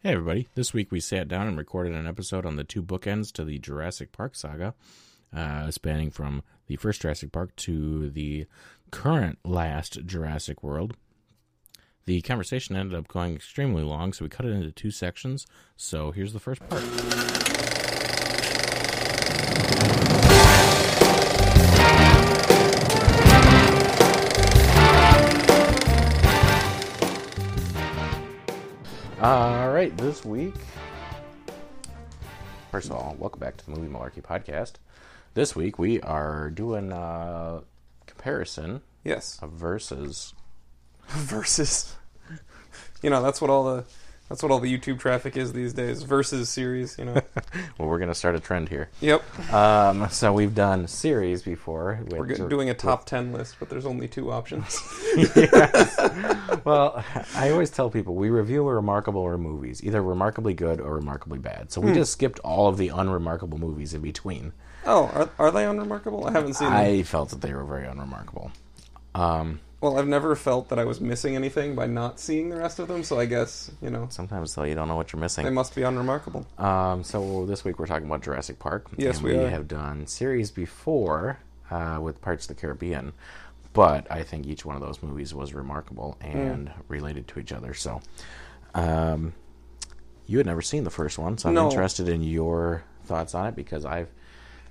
Hey, everybody. This week we sat down and recorded an episode on the two bookends to the Jurassic Park saga, uh, spanning from the first Jurassic Park to the current last Jurassic World. The conversation ended up going extremely long, so we cut it into two sections. So here's the first part. All right, this week. First of all, welcome back to the Movie Malarkey podcast. This week we are doing a comparison Yes. of versus. Versus. You know, that's what all the that's what all the YouTube traffic is these days. Versus series, you know. Well, we're going to start a trend here. yep. Um, so we've done series before. We're doing a top 10 list, but there's only two options. well, I always tell people we review remarkable or movies, either remarkably good or remarkably bad. So we just skipped all of the unremarkable movies in between. oh, are, are they unremarkable? I haven't seen them. I felt that they were very unremarkable. Um, Well, I've never felt that I was missing anything by not seeing the rest of them, so I guess, you know, sometimes though you don't know what you're missing. they must be unremarkable. Um, so this week we're talking about Jurassic Park. Yes, and we we have done series before uh, with Pirates of the Caribbean, but I think each one of those movies was remarkable and related to each other. So, um, you had never seen the first one, so I'm No. interested in your thoughts on it because I've.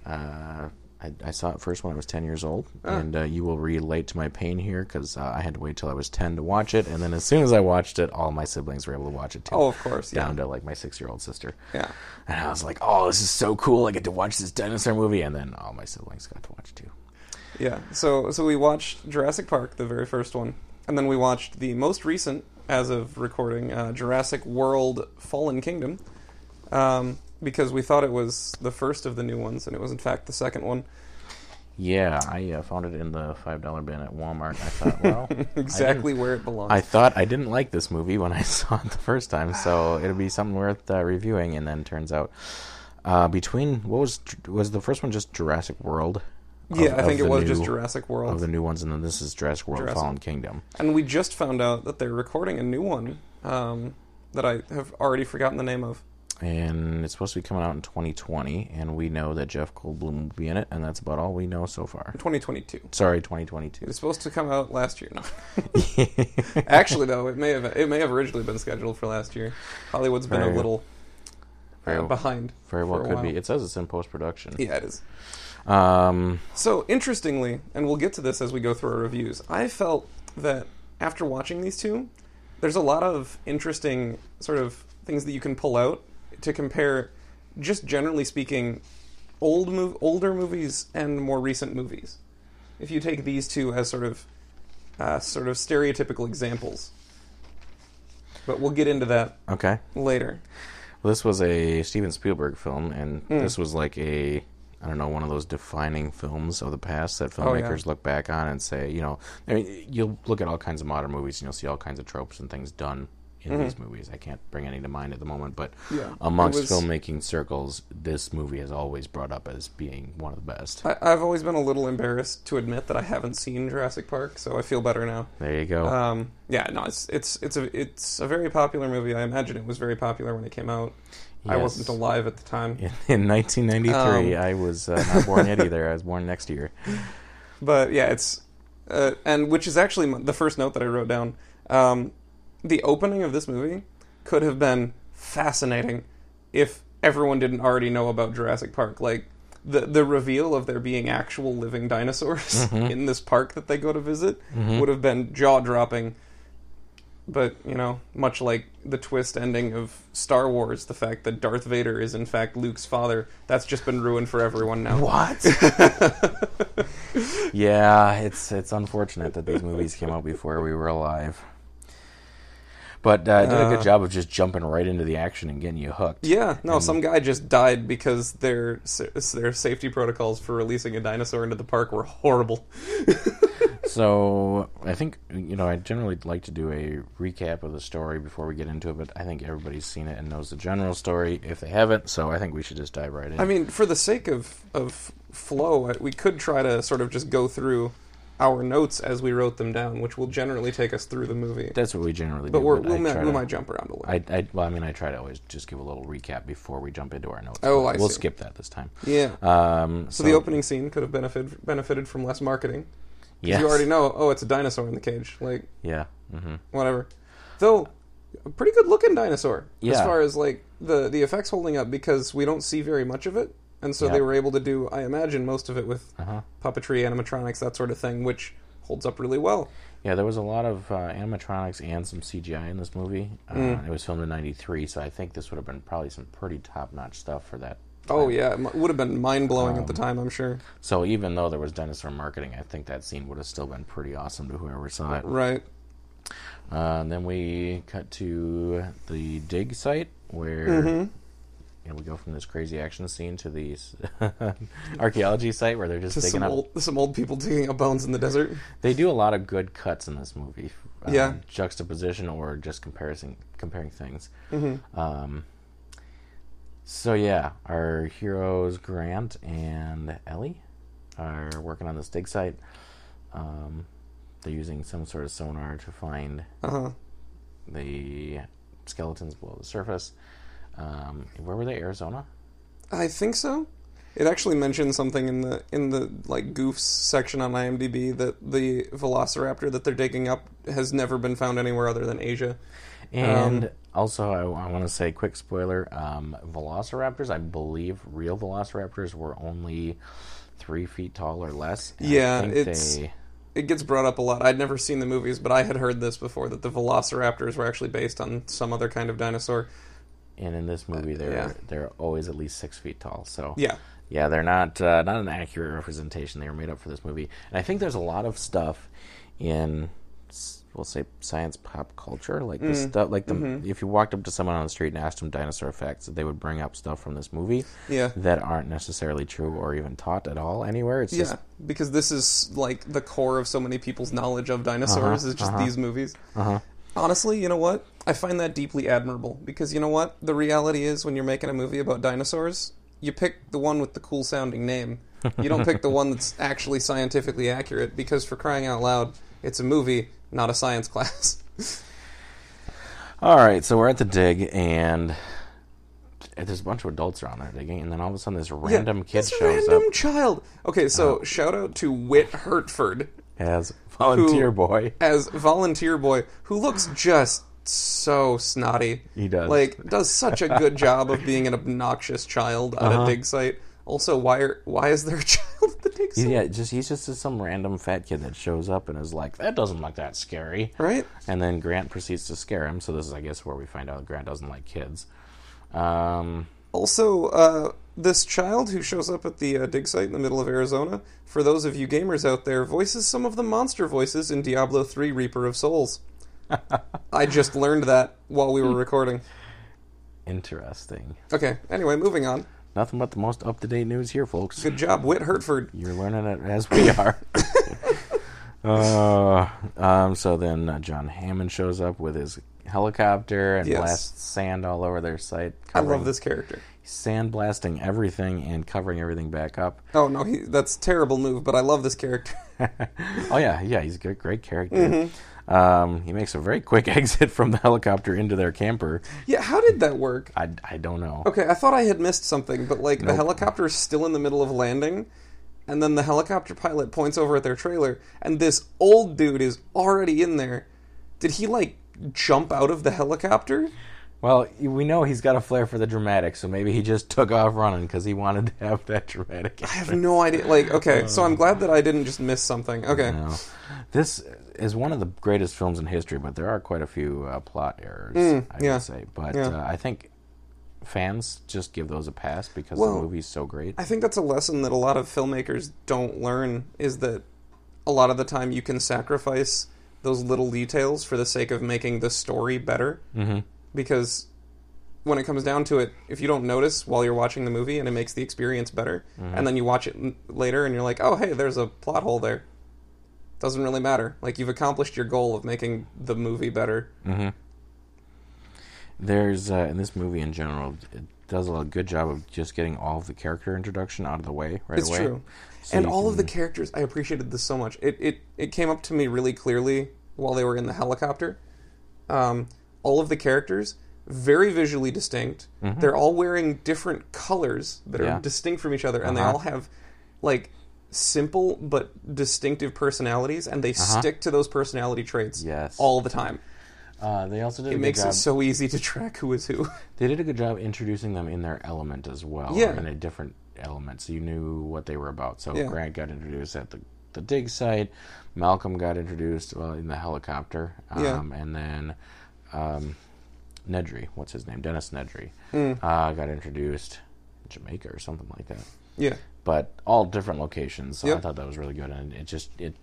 Uh, I, I saw it first when I was 10 years old, Ah. and uh, you will relate to my pain here because uh, I had to wait till I was 10 to watch it, and then as soon as I watched it, all my siblings were able to watch it too Oh, of course, yeah. down to like my six year old sister. Yeah. And I was like, oh, this is so cool. I get to watch this dinosaur movie. And then all my siblings got to watch it too. Yeah. So so we watched Jurassic Park, the very first one, and then we watched the most recent, as of recording, uh, Jurassic World: Fallen Kingdom, um, because we thought it was the first of the new ones, and it was in fact the second one. Yeah, I uh, found it in the $5 bin at Walmart. I thought, well, Exactly where it belongs. I, thought I didn't like this movie when I saw it the first time. So it'll be something worth uh, reviewing. And then turns out, uh, between, what was, was the first one just Jurassic World? Of- yeah, I think it was just Jurassic World. Of the new ones. And then this is Jurassic World Jurassic- Fallen Kingdom. And we just found out that they're recording a new one um, that I have already forgotten the name of. And it's supposed to be coming out in 2020 and we know that jeff goldblum will be in it and that's about all we know so far 2022. sorry It 2022 was supposed to come out last year. No. Actually, though, it may have it may have originally been scheduled for last year. Hollywood's been Very- a little very, uh, behind. very well could while. be it says it's in post-production Yeah, it is. um So interestingly, and we'll get to this as we go through our reviews. I felt that after watching these two, there's a lot of interesting sort of things that you can pull out to compare. Just generally speaking, old mov- older movies and more recent movies. If you take these two as sort of uh, sort of stereotypical examples, but we'll get into that okay later. well, this was a steven spielberg film and Hmm. this was like a I don't know, one of those defining films of the past that Oh, yeah. filmmakers look back on and say, you know, I mean, you'll look at all kinds of modern movies and you'll see all kinds of tropes and things done in these movies. I can't bring any to mind at the moment, but Mm-hmm. Yeah, amongst was- filmmaking circles, this movie is always brought up as being one of the best. I, I've always been a little embarrassed to admit that I haven't seen Jurassic Park, so I feel better now. There you go. Um, yeah, no, it's it's it's a it's a very popular movie. I imagine it was very popular when it came out. I wasn't alive at the time, in, in 1993, Um, I was uh, not born yet either. I was born next year. but yeah, it's uh, and which is actually the first note that I wrote down. Um, the opening of this movie could have been fascinating if everyone didn't already know about Jurassic Park. Like the the reveal of there being actual living dinosaurs mm-hmm. in this park that they go to visit mm-hmm. would have been jaw dropping. But you know, much like the twist ending of Star Wars, the fact that Darth Vader is in fact Luke's father, that's just been ruined for everyone now. What? yeah, it's it's unfortunate that these movies came out before we were alive. But uh, did a Uh, good job of just jumping right into the action and getting you hooked. Yeah, no, some guy just died because their their safety protocols for releasing a dinosaur into the park were horrible. So I think you know I generally like to do a recap of the story before we get into it, but I think everybody's seen it and knows the general story if they haven't. So I think we should just dive right in. I mean, for the sake of of flow, I- we could try to sort of just go through our notes as we wrote them down, which will generally take us through the movie. That's what we generally But do. but we'll, we to- might jump around a little. I, I, well, I mean, I try to always just give a little recap before we jump into our notes. Oh, I We'll see. skip that this time. yeah. Um, So the opening scene could have benefited benefited from less marketing. yes. You already know, oh, it's a dinosaur in the cage. Like Yeah. hmm whatever. Though, a pretty good looking dinosaur as far as like the the effects holding up because we don't see very much of it, and so Yeah. they were able to do, I imagine, most of it with Uh-huh. puppetry, animatronics, that sort of thing, which holds up really well. Yeah, there was a lot of uh, animatronics and some CGI in this movie. Uh, Mm. It was filmed in '93, so I think this would have been probably some pretty top-notch stuff for that. Oh yeah, it would have been mind blowing at the Um, time, I'm sure. So even though there was dinosaur marketing, I think that scene would have still been pretty awesome to whoever saw it. Right. Uh, and then we cut to the dig site where Mm-hmm. Know, we go from this crazy action scene to the archaeology site where they're just To digging some up. old some old people digging up bones in the desert. They do a lot of good cuts in this movie. Um, Yeah. juxtaposition or just comparison comparing things. Mm-hmm. Um, so yeah, our heroes Grant and Ellie are working on this dig site. Um, they're using some sort of sonar to find Uh huh. the skeletons below the surface. Um, where were they? Arizona. I think so. It actually mentioned something in the in the like goofs section on IMDb that the Velociraptor that they're digging up has never been found anywhere other than Asia. And Um, also, I, want to say, quick spoiler: um, Velociraptors, I believe, real Velociraptors were only three feet tall or less. Yeah, it's- they- It gets brought up a lot. I'd never seen the movies, but I had heard this before that the Velociraptors were actually based on some other kind of dinosaur. And in this movie, they're yeah. they're always at least six feet tall. So Yeah. yeah, they're not uh, not an accurate representation. They were made up for this movie, and I think there's a lot of stuff in we'll say science pop culture, like the Mm. stuff like the Mm-hmm. if you walked up to someone on the street and asked them dinosaur facts, they would bring up stuff from this movie Yeah. that aren't necessarily true or even taught at all anywhere. It's Yeah, just because this is like the core of so many people's knowledge of dinosaurs Uh-huh, is just uh-huh. these movies. uh-huh. Honestly, you know what? I find that deeply admirable because you know what? The reality is when you're making a movie about dinosaurs, you pick the one with the cool sounding name. You don't pick the one that's actually scientifically accurate because for crying out loud, it's a movie, not a science class. All right, so we're at the dig, and there's a bunch of adults around there digging, and then all of a sudden this random Yeah, kid this shows random up child. Okay, so uh, shout out to Whit Hertford as volunteer Who- boy. as volunteer boy who looks just so snotty. He does. Like does such a good job of being an obnoxious child at Uh-huh. a dig site. Also, why are, why is there a child at the dig site? Yeah, just he's just some random fat kid that shows up and is like, "That doesn't look that scary," Right? and then Grant proceeds to scare him. So this is, I guess, where we find out Grant doesn't like kids. Um, Also, uh, this child who shows up at the uh, dig site in the middle of Arizona, for those of you gamers out there, voices some of the monster voices in Diablo 3 Reaper of Souls. I just learned that while we were recording. interesting. Okay, anyway, moving on. Nothing but the most up to date news here, folks. Good job, Whit Hertford. You're learning it as we are. uh, um, so then uh, John Hammond shows up with his helicopter and Yes. blasts sand all over their site. I covering- love this character. Sandblasting everything and covering everything back up. Oh no, he, that's a terrible move, but I love this character. oh yeah, yeah, he's a good, great character. Um, he makes a very quick exit from the helicopter into their camper. Yeah, how did that work? I, I don't know. Okay, I thought I had missed something, but like the helicopter is still in the middle of landing, and then the helicopter pilot points over at their trailer, and this old dude is already in there. Did he like jump out of the helicopter? Well, we know he's got a flair for the dramatic, so maybe he just took off running because he wanted to have that dramatic. I have no idea. Like, okay, so I'm glad that I didn't just miss something. Okay, No. This is one of the greatest films in history, but there are quite a few uh, plot errors, Mm, I yeah, would say. But yeah. uh, I think fans just give those a pass because Well, the movie's so great. I think that's a lesson that a lot of filmmakers don't learn is that a lot of the time you can sacrifice those little details for the sake of making the story better. hmm because when it comes down to it, if you don't notice while you're watching the movie and it makes the experience better, and then you watch it later and you're like, oh, hey, there's a plot hole there. Doesn't really matter. Like, you've accomplished your goal of making the movie better. hmm There's uh, in this movie in general, it does a good job of just getting all of the character introduction out of the way right It's away. true. So and all of the characters, I appreciated this so much. It, it it came up to me really clearly while they were in the helicopter. Um, all of the characters, very visually distinct. They're all wearing different colors that are Mm-hmm. Yeah. distinct from each other, and they Uh-huh. all have like simple but distinctive personalities, and they stick to those personality traits Uh-huh. Yes. all the time. Uh, they also did a It makes job. it so easy to track who is who. They did a good job introducing them in their element as well. Yeah. in a different element, so you knew what they were about. So Yeah. Grant got introduced at the the dig site. Malcolm got introduced well in the helicopter. Um, Yeah. and then um, Nedry, what's his name? Dennis Nedry, Mm. uh, got introduced in Jamaica or something like that. yeah, But all different locations. So I thought that was really good, and it just it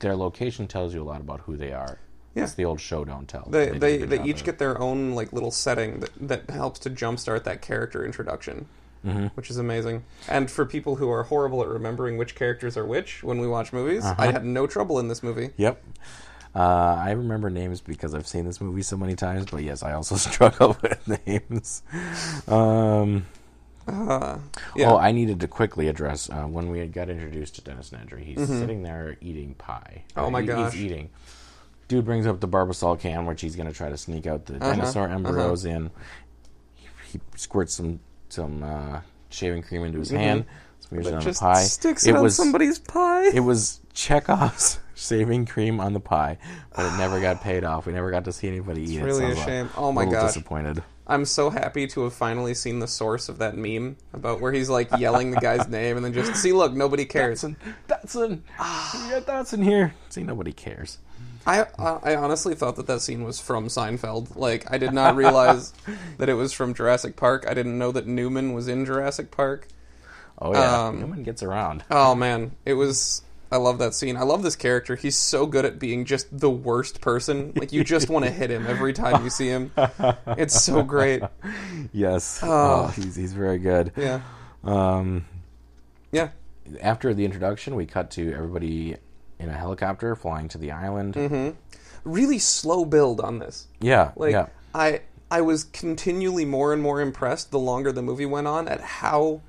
their location tells you a lot about who they are. Yeah. It's the old show don't tell. they a they, they each get their own like little setting that that helps to jumpstart that character introduction. Mm-hmm. which is amazing. And for people who are horrible at remembering which characters are which when we watch movies, Uh-huh. I had no trouble in this movie. Yep. Uh, I remember names because I've seen this movie so many times, but yes, I also struggle with names. Um, Uh, yeah, Oh, I needed to quickly address uh, when we had got introduced to Dennis Nedry. He's sitting there eating pie. Mm-hmm. Oh my he- gosh. He's eating. Dude brings up the Barbasol can, which he's going to try to sneak out the Uh-huh, dinosaur embryos in. He, he squirts some some uh, shaving cream into his hand, smears it on Mm-hmm. just the pie. sticks it, on somebody's pie. It was Chekhov's shaving cream on the pie, but it never got paid off. We never got to see anybody eat it. really so a was shame. Oh my gosh. disappointed. I'm so happy to have finally seen the source of that meme about where he's like yelling the guy's name and then just see, look, nobody cares. Dodgson, Dodgson, got Dodgson here. See, nobody cares. I I I honestly thought that that scene was from Seinfeld. Like I did not realize that it was from Jurassic Park. I didn't know that Newman was in Jurassic Park. Oh yeah, Um, Newman gets around. Oh man, it was. I love that scene. I love this character. He's so good at being just the worst person. Like you just want to hit him every time you see him. It's so great. Yes, Oh. oh, he's he's very good. Yeah, Um, yeah, after the introduction, we cut to everybody in a helicopter flying to the island. Mm-hmm. really slow build on this. Yeah, Like yeah, I, I was continually more and more impressed the longer the movie went on at how,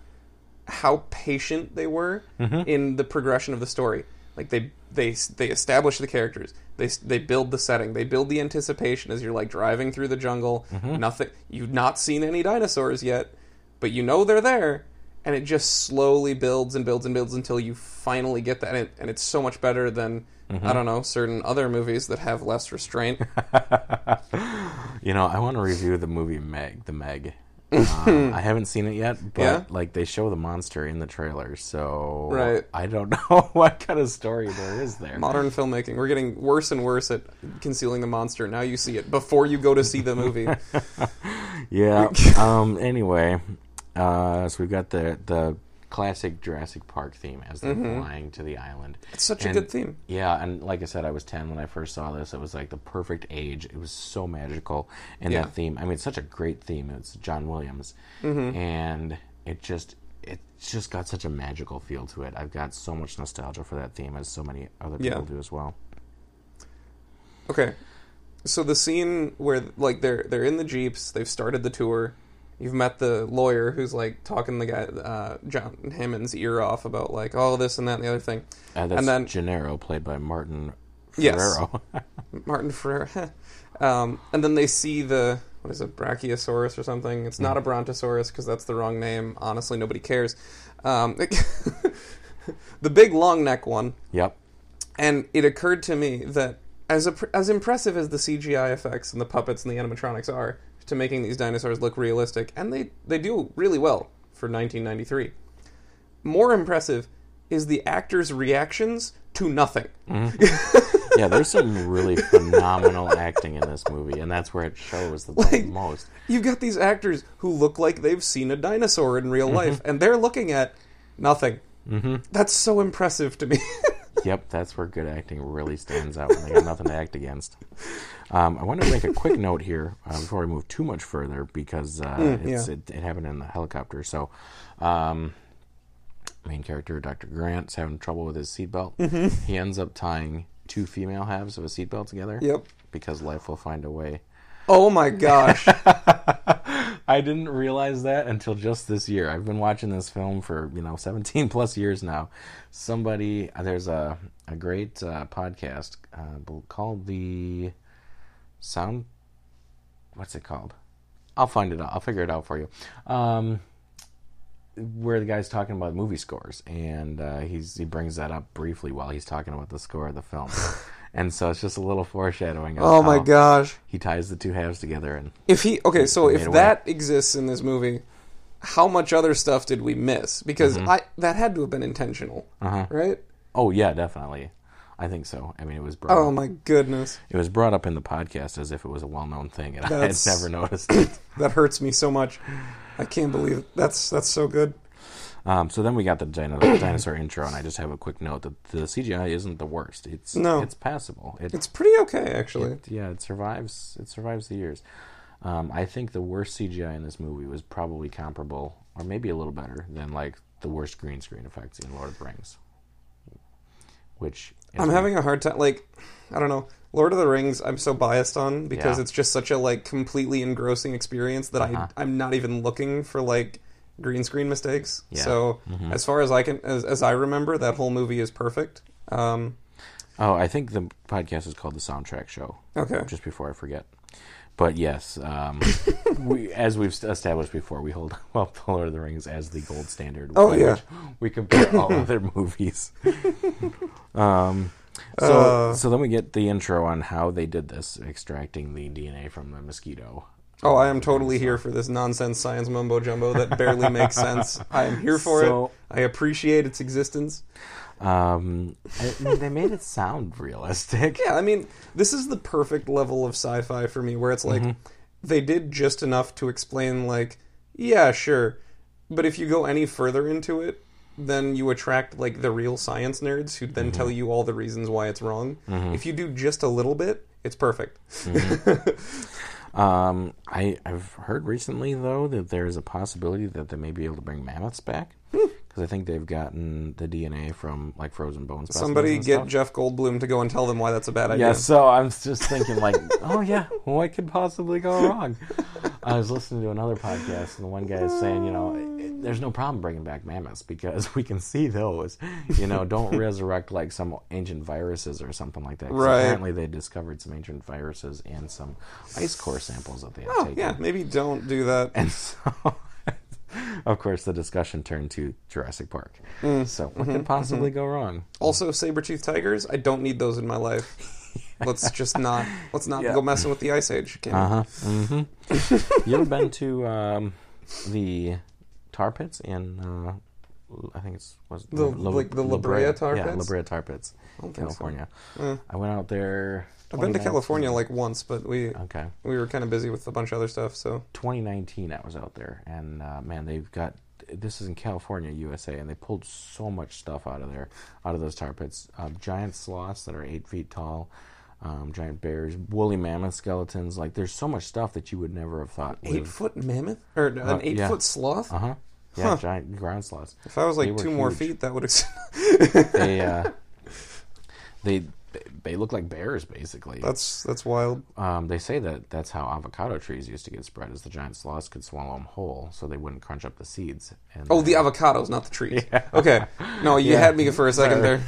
how patient they were Mm-hmm. in the progression of the story. Like they, they, they establish the characters. They, they build the setting. They build the anticipation as you're like driving through the jungle. Mm-hmm. Nothing. You've not seen any dinosaurs yet, but you know they're there. And it just slowly builds and builds and builds until you finally get that. And, it, and it's so much better than Mm-hmm. I don't know certain other movies that have less restraint. You know, I want to review the movie Meg, the Meg. Uh, I haven't seen it yet, but Yeah? like they show the monster in the trailer, so Right. I don't know what kind of story there is there. modern filmmaking. We're getting worse and worse at concealing the monster. Now you see it before you go to see the movie. Yeah. um. Anyway, uh, so we've got the the classic Jurassic Park theme as they're flying to the island. It's such a good theme. Yeah, and like I said, I was ten when I first saw this. It was like the perfect age. It was so magical, and Yeah. that theme. I mean, it's such a great theme. It's John Williams, Mm-hmm. and it just it's just got such a magical feel to it. I've got so much nostalgia for that theme, as so many other Yeah. people do as well. Okay, so the scene where like they're they're in the jeeps, they've started the tour. You've met the lawyer who's like talking the guy uh, John Hammond's ear off about like oh this and that and the other thing. Uh, that's And then- Gennaro, played by Martin Yes. Martin Ferrero. um, and then they see the what is it, Brachiosaurus or something? It's not a Brontosaurus because that's the wrong name. Honestly, nobody cares. Um, the big long neck one, yep. and it occurred to me that as a, as impressive as the CGI effects and the puppets and the animatronics are to making these dinosaurs look realistic, and they they do really well for 1993. More impressive is the actors' reactions to nothing. Yeah, there's some really phenomenal acting in this movie, and that's where it shows the Like- most. You've got these actors who look like they've seen a dinosaur in Mm-hmm. real life, and they're looking at nothing. Mm-hmm. That's so impressive to me. Yep, that's where good acting really stands out when they got nothing to act against. Um, I want to make a quick note here uh, before we move too much further because uh, it's, Mm, yeah. it, it happened in the helicopter. So, um, main character Dr. Grant's having trouble with his seatbelt. Mm-hmm. He ends up tying two female halves of a seatbelt together. Yep. Because life will find a way. Oh my gosh. I didn't realize that until just this year. I've been watching this film for you know 17 plus years now. Somebody there's a a great uh, podcast uh, called the Sound. What's it called? I'll find it out. I'll figure it out for you. Um, where the guy's talking about movie scores, and uh, he's he brings that up briefly while he's talking about the score of the film. and so it's just a little foreshadowing. Of Oh my gosh. He ties the two halves together, and If he okay, so if away. that exists in this movie, how much other stuff did we miss? Because I that had to have been intentional, Uh-huh. right? oh yeah, definitely. I think so. I mean, it was brought Oh up, my goodness, it was brought up in the podcast as if it was a well-known thing, and I had never noticed it. that hurts me so much. I can't believe it. that's that's so good. Um, so then we got the dino- dinosaur intro, and I just have a quick note that the CGI isn't the worst. It's No. it's passable. It, It's pretty okay actually. it- yeah, it survives. It survives the years. Um, I think the worst CGI in this movie was probably comparable, or maybe a little better than like the worst green screen effects in Lord of the Rings. Which is I'm having a hard time. Like, I don't know. Lord of the Rings, I'm so biased on because Yeah. it's just such a like completely engrossing experience that Uh-huh. I I'm not even looking for like green screen mistakes. Yeah. So Mhm. as far as I can, as, as I remember, that whole movie is perfect. Um, Oh, I think the podcast is called the Soundtrack Show. okay. Just before I forget. But yes, um, we, as we've established before, we hold well the Lord of the Rings as the gold standard. Oh, yeah. we compare all other movies. um, so Uh. so then we get the intro on how they did this, extracting the DNA from the mosquito. Oh, I am totally here for this nonsense science mumbo jumbo that barely makes sense. I am here for So- it. I appreciate its existence. Um, I- they made it sound realistic. Yeah, I mean, this is the perfect level of sci-fi for me, where it's like mm-hmm. they did just enough to explain, like, yeah, sure, but if you go any further into it, then you attract like the real science nerds who then tell mm-hmm. you all the reasons why it's wrong. Mm-hmm. If you do just a little bit, it's perfect. Um, I I've heard recently though that there is a possibility that they may be able to bring mammoths back because I think they've gotten the DNA from like frozen bones. Somebody get stuff. Jeff Goldblum to go and tell them why that's a bad idea. Yeah, so I'm just thinking like, oh yeah, what could possibly go wrong? I was listening to another podcast, and the one guy is saying, you know, it- there's no problem bringing back mammoths because we can see those. You know, don't resurrect like some ancient viruses or something like that. Right. Apparently, they discovered some ancient viruses and some ice core samples that they had Oh, taken. yeah, maybe don't do that. And so, of course, the discussion turned to Jurassic Park. Mm. So, what Mm-hmm, could possibly go wrong? Also, saber-toothed tigers, I don't need those in my life. Let's just not let's not Yeah. go messing with the ice age. Uh huh. Mm-hmm. you ever been to um, the tar pits in? Uh, I think it's was it The- like the La Brea tar yeah, pits? La Brea tar pits, I so. California. Eh. I went out there. I've been to California like once, but we Okay, we were kind of busy with a bunch of other stuff. So 2019. I was out there, and uh, man, they've got. This is in California, USA, and they pulled so much stuff out of there, out of those tar pits. Uh, giant sloths that are eight feet tall, um, giant bears, woolly mammoth skeletons. Like, there's so much stuff that you would never have thought. eight foot mammoth or an Uh, eight yeah. foot sloth. Uh huh. Yeah, Huh. giant ground sloths. If I was like two more feet, that would. Ex- They uh, they they look like bears basically. that's that's wild. Um, they say that that's how avocado trees used to get spread, is the giant sloths could swallow them whole, so they wouldn't crunch up the seeds. And Oh, the avocados, not the trees. Okay, no, you Yeah. had me for a second there.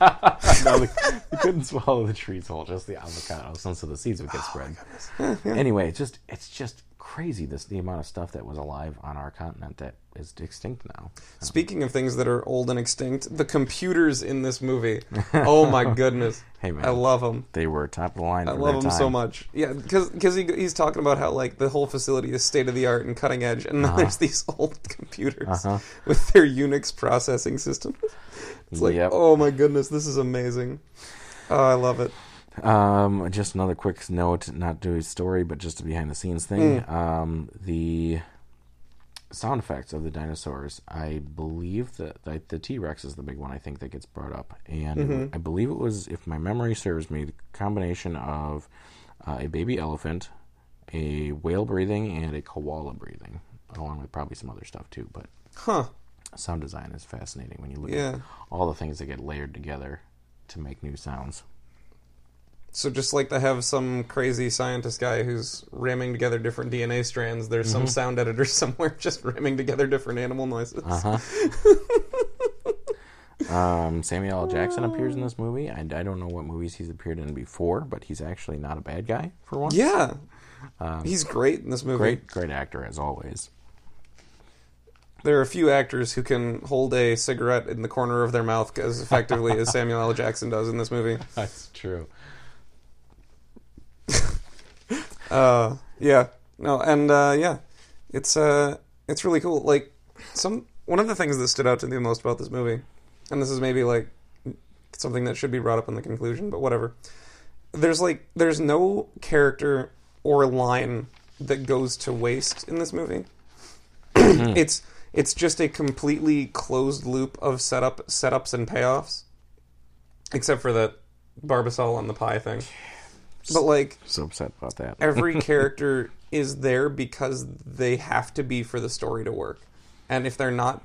no, they, they couldn't swallow the trees whole, just the avocados, and so the seeds would get spread. Anyway, it's just it's just crazy this the amount of stuff that was alive on our continent that is extinct now. Speaking of things that are old and extinct, the computers in this movie. Oh my goodness, Hey man, I love them. they were top of the line. I love them so much. Yeah, because he, he's talking about how like the whole facility is state of the art and cutting edge, and then there's these old computers Uh-huh. with their Unix processing system. It's like, Yep. oh my goodness, this is amazing. Oh, I love it. Um, just another quick note, not to a story, but just a behind the scenes thing. Hmm. Um, the sound effects of the dinosaurs, I believe that the, the T Rex is the big one. I think that gets brought up, and Mm-hmm. I believe it was, if my memory serves me, the combination of uh, a baby elephant, a whale breathing, and a koala breathing, along with probably some other stuff too. But Huh? sound design is fascinating when you look Yeah. at all the things that get layered together to make new sounds. So just like to have some crazy scientist guy who's ramming together different DNA strands, there's some sound editor somewhere just ramming together different animal noises. Uh huh. um, Samuel L. Jackson appears in this movie. I, I don't know what movies he's appeared in before, but he's actually not a bad guy for once. Yeah, he's great in this movie. Um, Great, great actor as always. There are a few actors who can hold a cigarette in the corner of their mouth as effectively as Samuel L. Jackson does in this movie. That's true. Uh, yeah, no, and uh, yeah, it's uh, it's really cool. Like some one of the things that stood out to me the most about this movie, and this is maybe like something that should be brought up in the conclusion, but whatever. There's like there's no character or line that goes to waste in this movie. it's it's just a completely closed loop of setup setups and payoffs, except for that Barbasol on the pie thing. But like So upset about that. every character is there because they have to be for the story to work. And if they're not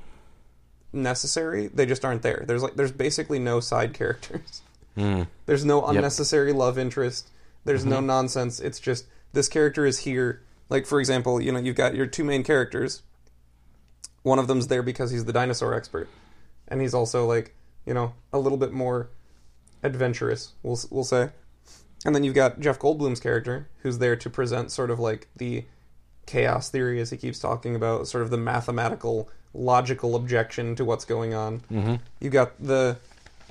necessary, they just aren't there. There's like there's basically no side characters. Hmm. There's no unnecessary love interest. There's no mm-hmm. nonsense. It's just this character is here. Like for example, you know, you've got your two main characters. One of them's there because he's the dinosaur expert, and he's also like, you know, a little bit more adventurous. We'll we'll say. And then you've got Jeff Goldblum's character, who's there to present sort of like the chaos theory, as he keeps talking about, sort of the mathematical, logical objection to what's going on. Mm-hmm. You've got the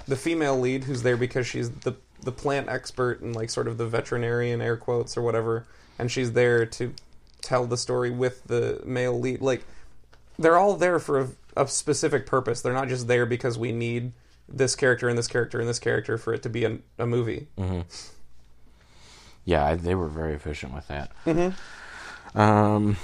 the female lead, who's there because she's the the plant expert and like sort of the veterinarian, air quotes or whatever, and she's there to tell the story with the male lead. Like they're all there for a, a specific purpose. They're not just there because we need this character and this character and this character for it to be a, a movie. Yeah, I- they were very efficient with that. Mm-hmm. Um,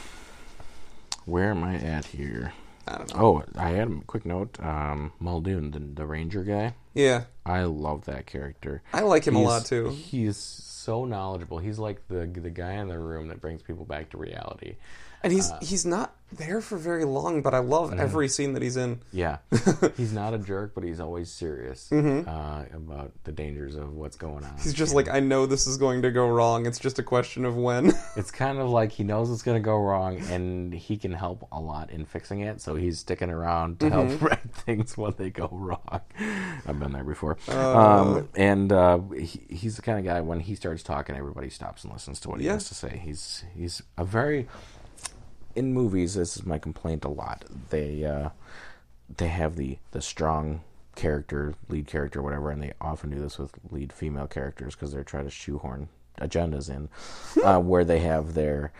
where am I at here? I don't know. Oh, I had a quick note. Um, Muldoon, the, the ranger guy. Yeah, I love that character. I like him a lot too. He's so knowledgeable. He's like the the guy in the room that brings people back to reality. And he's he's not there for very long, but I love every scene that he's in. Yeah, he's not a jerk, but he's always serious uh, about the dangers of what's going on. Mm-hmm. He's just like, I know this is going to go wrong. It's just a question of when. It's kind of like he knows it's going to go wrong, and he can help a lot in fixing it. So he's sticking around to help right things when they go wrong. I've been there before. um, and uh, he, he's the kind of guy when he starts talking, everybody stops and listens to what he Yeah. has to say. He's he's a very in movies. This is my complaint a lot. They uh, they have the the strong character, lead character, whatever, and they often do this with lead female characters because they're trying to shoehorn agendas in, uh, where they have their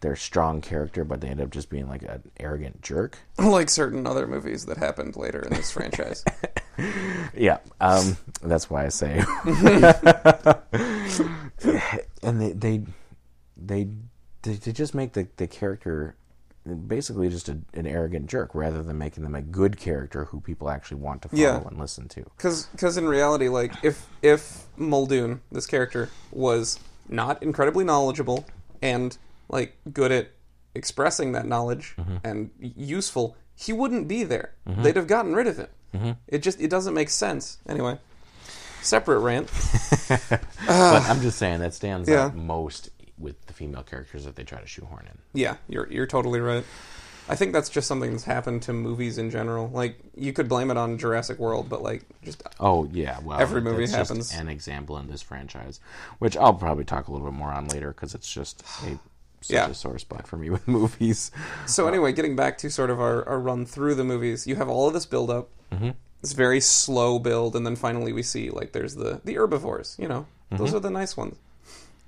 their strong character, but they end up just being like an arrogant jerk. like certain other movies that happened later in this franchise. Yeah, um, that's why I say. and they they they they, they just make the, the character basically just a, an arrogant jerk rather than making them a good character who people actually want to follow Yeah. and listen to. Because in reality, like if if Muldoon, this character, was not incredibly knowledgeable and like good at expressing that knowledge mm-hmm. and useful, he wouldn't be there. Mm-hmm. They'd have gotten rid of him. Mm-hmm. It just it doesn't make sense. Anyway, separate rant. but I'm just saying that stands Yeah. out most with the female characters that they try to shoehorn in. Yeah, you're you're totally right. I think that's just something that's happened to movies in general. Like you could blame it on Jurassic World, but like just Oh yeah, well, Every movie happens. an example in this franchise, which I'll probably talk a little bit more on later because it's just a such Yeah. a sore spot for me with movies. So anyway, getting back to sort of our, our run through the movies, you have all of this build up. Mm-hmm. This very slow build, and then finally we see like there's the the herbivores. You know, those are the nice ones.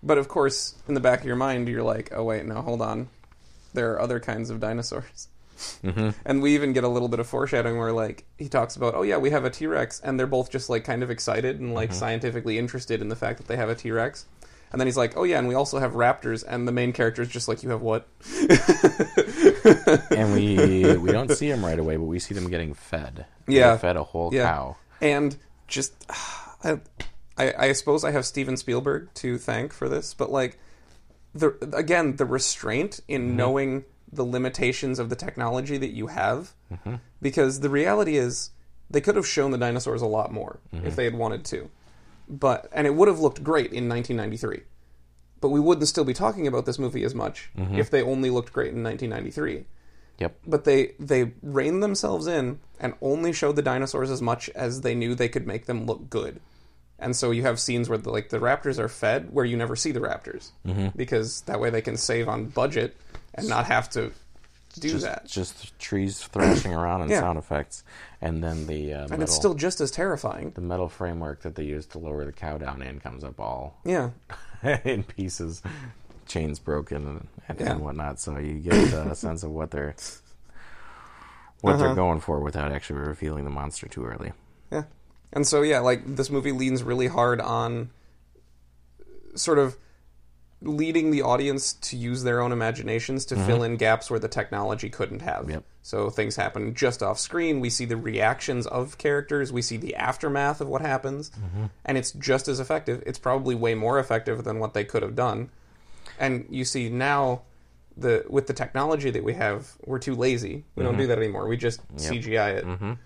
But of course, in the back of your mind, you're like, oh wait, no, hold on. There are other kinds of dinosaurs. Mm-hmm. And we even get a little bit of foreshadowing where like he talks about, oh yeah, we have a T Rex, and they're both just like kind of excited and like mm-hmm. scientifically interested in the fact that they have a T Rex. And then he's like, "Oh yeah, and we also have raptors." And the main character is just like, "You have what?" and we we don't see them right away, but we see them getting fed. They Yeah. fed a whole Yeah. cow. and just I, I, I suppose I have Steven Spielberg to thank for this, but like the again the restraint in mm-hmm. knowing the limitations of the technology that you have, mm-hmm. because the reality is they could have shown the dinosaurs a lot more mm-hmm. if they had wanted to. but and it would have looked great in 1993. But we wouldn't still be talking about this movie as much if they only looked great in 1993 Yep. but they they reined themselves in and only showed the dinosaurs as much as they knew they could make them look good. And so you have scenes where the, like the raptors are fed where you never see the raptors because that way they can save on budget and not have to do Just, that. just trees thrashing around and Yeah. sound effects, and then the uh, And it's still just as terrifying. the metal framework that they use to lower the cow down in comes up all Yeah. in pieces, chains broken and, and, Yeah. whatnot. So you get a sense of what they're what Uh-huh. they're going for without actually revealing the monster too early. Yeah. And so yeah, like this movie leans really hard on sort of leading the audience to use their own imaginations to fill mm-hmm. in gaps where the technology couldn't have. Yep. So things happen just off screen. We see the reactions of characters. We see the aftermath of what happens, mm-hmm. and it's just as effective. It's probably way more effective than what they could have done. And you see now, the with the technology that we have, we're too lazy. We don't do mm-hmm. that anymore. We just CGI it.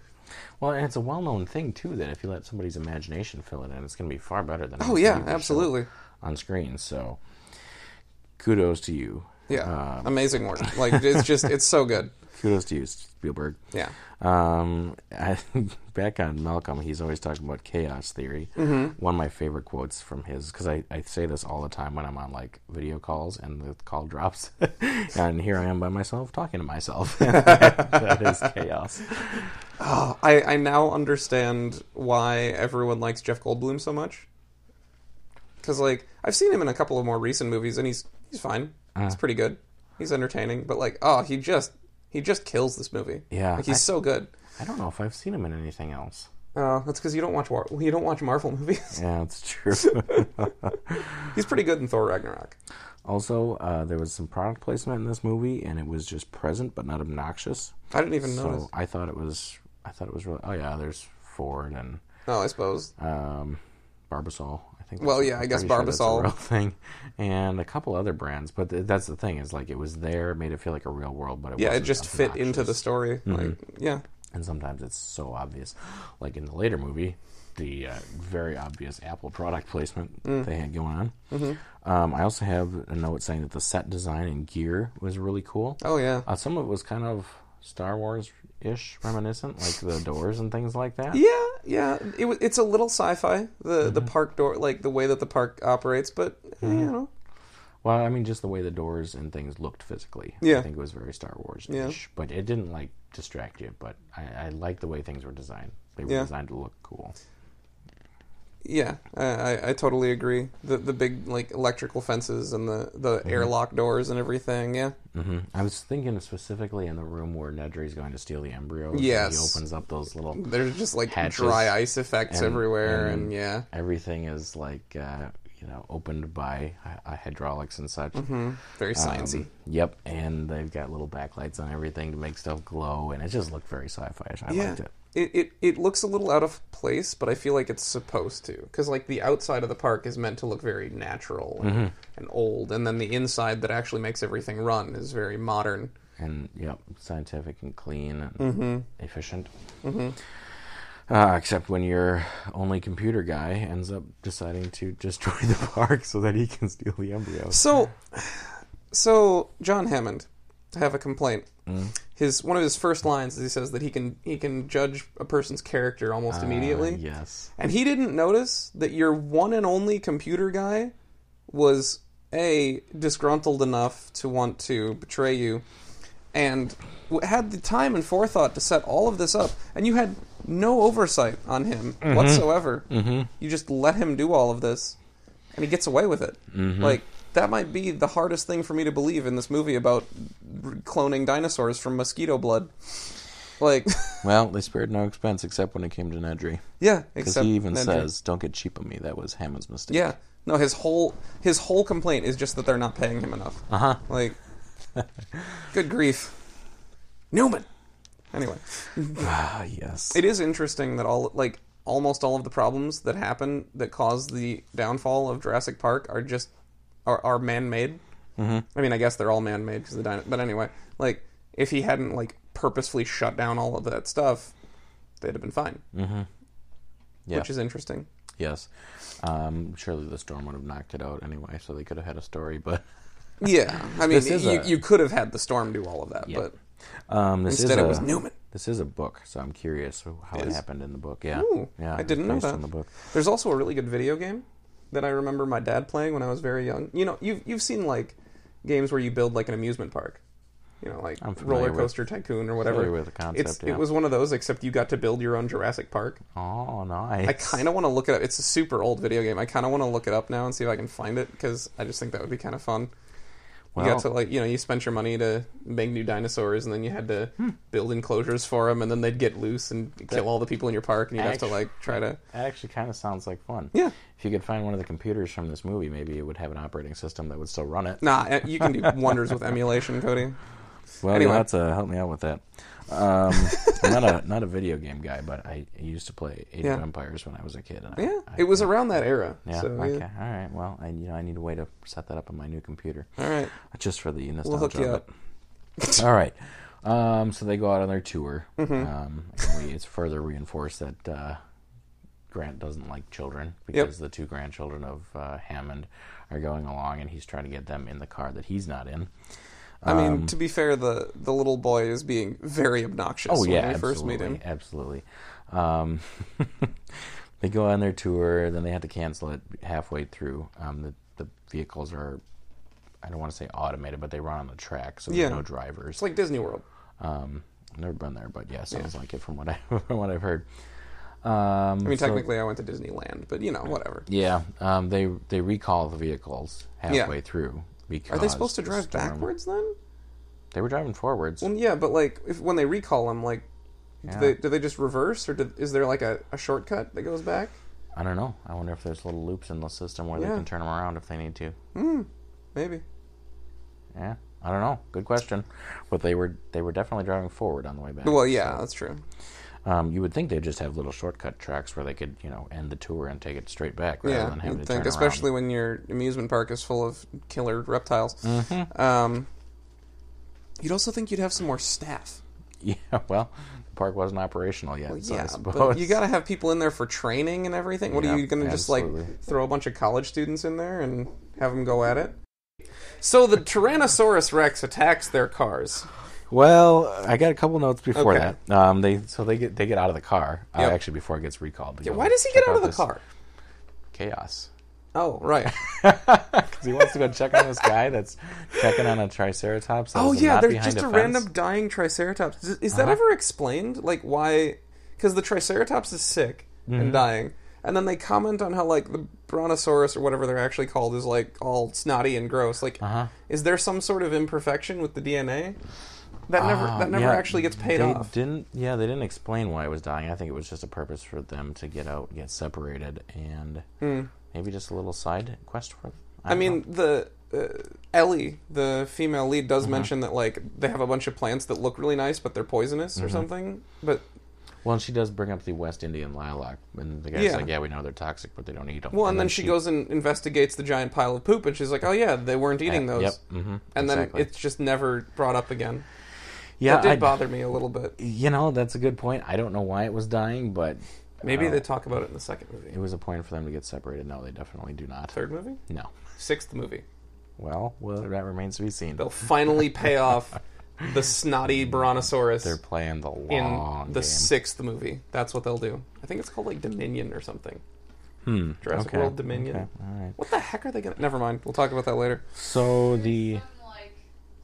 Well, and it's a well-known thing too that if you let somebody's imagination fill it in, it's going to be far better than Oh yeah, you can show absolutely. on screen. So, kudos to you. Yeah, Um, amazing work. Like it's just it's so good. Kudos to you, Spielberg. Yeah, Um, I, back on Malcolm, he's always talking about chaos theory. Mm-hmm. One of my favorite quotes from his, because I, I say this all the time when I'm on like video calls and the call drops, and here I am by myself talking to myself. that is chaos. oh, I I now understand why everyone likes Jeff Goldblum so much. Because like I've seen him in a couple of more recent movies, and he's he's fine. Uh. He's pretty good. He's entertaining, but like oh, he just he just kills this movie. Yeah, like he's I- so good. I don't know if I've seen him in anything else. Oh, that's because you don't watch War- you don't watch Marvel movies. Yeah, that's true. he's pretty good in Thor Ragnarok. also, uh, there was some product placement in this movie, and it was just present but not obnoxious. I didn't even notice. So I thought it was, I thought it was really. Oh yeah, there's Ford and Oh, I suppose. um, Barbasol. Think. Well, yeah, I guess pretty sure Barbasol. real thing, and a couple other brands. But th- that's the thing is like it was there, made it feel like a real world, but it Yeah, it just fit into the story. Mm-hmm. Like yeah, And sometimes it's so obvious, like in the later movie, the uh, very obvious Apple product placement Mm. they had going on. Mm-hmm. Um, I also have a note saying that the set design and gear was really cool. oh yeah. Uh, some of it was kind of Star Wars ish reminiscent, like the doors and things like that. Yeah, yeah. It, it's a little sci-fi. The the Mm-hmm. park door, like the way that the park operates, but eh, you know, Well, I mean, just the way the doors and things looked physically. Yeah. I think it was very Star Wars ish. Yeah. But it didn't, like, distract you. But I, I like the way things were designed. They were Yeah. designed to look cool. Yeah, I, I, totally agree. The the big like electrical fences and the the Mm-hmm. airlock doors and everything. Yeah, hmm I was thinking specifically in the room where Nedry's going to steal the embryo. Yes. He opens up those little. there's just like dry ice effects and- everywhere, and- and, yeah, Everything is, like, uh, you know, opened by uh, hydraulics and such. hmm very sciencey. Um, yep, and they've got little backlights on everything to make stuff glow, and it just looked very sci-fi. I yeah, liked it. It, it it looks a little out of place, but I feel like it's supposed to because like the outside of the park is meant to look very natural and, Mm-hmm. and old, and then the inside that actually makes everything run is very modern. and yep, scientific and clean and Mm-hmm. efficient. Uh, except when your only computer guy ends up deciding to destroy the park so that he can steal the embryo. So, so John Hammond, have a complaint. Mm. His one of his first lines is he says that he can he can judge a person's character almost immediately, Uh, yes. and he didn't notice that your one and only computer guy was a disgruntled enough to want to betray you, and had the time and forethought to set all of this up, and you had no oversight on him whatsoever. Mm-hmm. You just let him do all of this, and he gets away with it. Mm-hmm. Like that might be the hardest thing for me to believe in this movie about cloning dinosaurs from mosquito blood. Like, Well, they spared no expense except when it came to Nedry. yeah, Because he even Nedry. says, don't get cheap on me. That was Hammond's mistake. yeah, no, his whole his whole complaint is just that they're not paying him enough. Uh huh. Like, good grief, Newman. Anyway, Ah, yes. it is interesting that all like almost all of the problems that happen that cause the downfall of Jurassic Park are just are, are man made. hmm I mean, I guess they're all man made because the dino- but anyway, like if he hadn't like purposefully shut down all of that stuff, they'd have been fine, hmm Yeah. which is interesting. Yes. Um, surely the storm would have knocked it out anyway, so they could have had a story. But Yeah, I mean, you, a- you could have had the storm do all of that, Yeah. but um, this instead is it was a- Newman. This is a book, so I'm curious how it happened in the book. Yeah, Ooh, yeah, I didn't know that. the book. There's also a really good video game that I remember my dad playing when I was very young. You know, you've you've seen like games where you build like an amusement park. You know, like Roller with- Coaster Tycoon or whatever. With the concept. It's yeah. it was one of those, except you got to build your own Jurassic Park. Oh, nice. I kind of want to look it up. It's a super old video game. I kind of want to look it up now and see if I can find it because I just think that would be kind of fun. You got to like you know you spent your money to make new dinosaurs and then you had to Hmm. build enclosures for them and then they'd get loose and kill all the people in your park and you'd have to like try to That actually kind of sounds like fun. yeah If you could find one of the computers from this movie, maybe it would have an operating system that would still run it. nah eh, you can do wonders with emulation Cody Well, Anyway. you'll have to help me out with that. Um, I'm not a not a video game guy, but I, I used to play Age Yeah. of Empires when I was a kid. And I- yeah I, it was around that era Yeah. so okay. yeah. All right. Well, I you know I need a way to set that up on my new computer all right just for the nostalgia. we'll hook you up. All right. Um, so they go out on their tour. Mm-hmm. Um, and we, it's further reinforced that uh, Grant doesn't like children because the two grandchildren of uh, Hammond are going along, and he's trying to get them in the car that he's not in. I mean Um, to be fair the the little boy is being very obnoxious Oh when yeah, we first meet him absolutely. Um, they go on their tour, then they have to cancel it halfway through. Um, the the vehicles are, I don't want to say automated, but they run on the track, so there's Yeah. no drivers. it's like Disney World Um, I've never been there, but yeah, sounds like it from what I from what I've heard. Um, I mean so- technically I went to Disneyland but you know whatever yeah. Um, they they recall the vehicles halfway through because are they supposed to the drive storm- backwards then They were driving forwards. Well, yeah, but like if when they recall them, like Yeah. do they do they just reverse, or do, is there like a, a shortcut that goes back? I don't know. I wonder if there's little loops in the system where they can turn them around if they need to. Hmm, maybe. Yeah, I don't know. Good question. But they were they were definitely driving forward on the way back. Well, yeah, that's true. Um, you would think they'd just have little shortcut tracks where they could you know end the tour and take it straight back rather Yeah, than having to think, turn especially when your amusement park is full of killer reptiles. Mm-hmm. Um, you'd also think you'd have some more staff. Yeah, well, the park wasn't operational yet, Well, so I yeah, suppose but you got to have people in there for training and everything. What are you going to just like throw a bunch of college students in there and have them go at it? So the Tyrannosaurus Rex attacks their cars. Well, I got a couple notes before Okay. that. Um, they so they get they get out of the car. Uh, actually, before it gets recalled. Yeah, why does he get out of the car? Chaos. Oh, right. Because he wants to go check on this guy that's checking on a triceratops. that Oh is yeah, not there's behind just a, fence. random dying triceratops. Is, is that Uh-huh. ever explained? Like why? Because the triceratops is sick Mm-hmm. and dying, and then they comment on how like the brontosaurus or whatever they're actually called is like all snotty and gross. Like, Uh-huh. is there some sort of imperfection with the DNA that never Uh, that never yeah, actually gets paid they off? Didn't yeah? They didn't explain why it was dying. I think it was just a purpose for them to get out, get separated, and maybe just a little side quest for. Them. I don't mean, the uh, Ellie, the female lead, Mm-hmm. does mention that like they have a bunch of plants that look really nice, but they're poisonous Mm-hmm. or something. But Well, and she does bring up the West Indian lilac, and the guy's Yeah. like, "Yeah, we know they're toxic, but they don't eat them." well, and, then, she, goes and investigates the giant pile of poop, and she's like, "Oh yeah, they weren't eating those." Yep. hmm And exactly. then it's just never brought up again. Yeah, that did I- bother me a little bit. You know, that's a good point. I don't know why it was dying, but Maybe uh, they talk about it in the second movie. it was a point for them to get separated. No, they definitely do not. Third movie? No. Sixth movie. Well, well, that remains to be seen. They'll finally pay off the snotty Brontosaurus They're playing the in long the game. sixth movie. That's what they'll do. I think it's called like Dominion or something. Hmm. Jurassic okay. World Dominion. Okay. All right. What the heck are they gonna? Never mind. We'll talk about that later. So the some like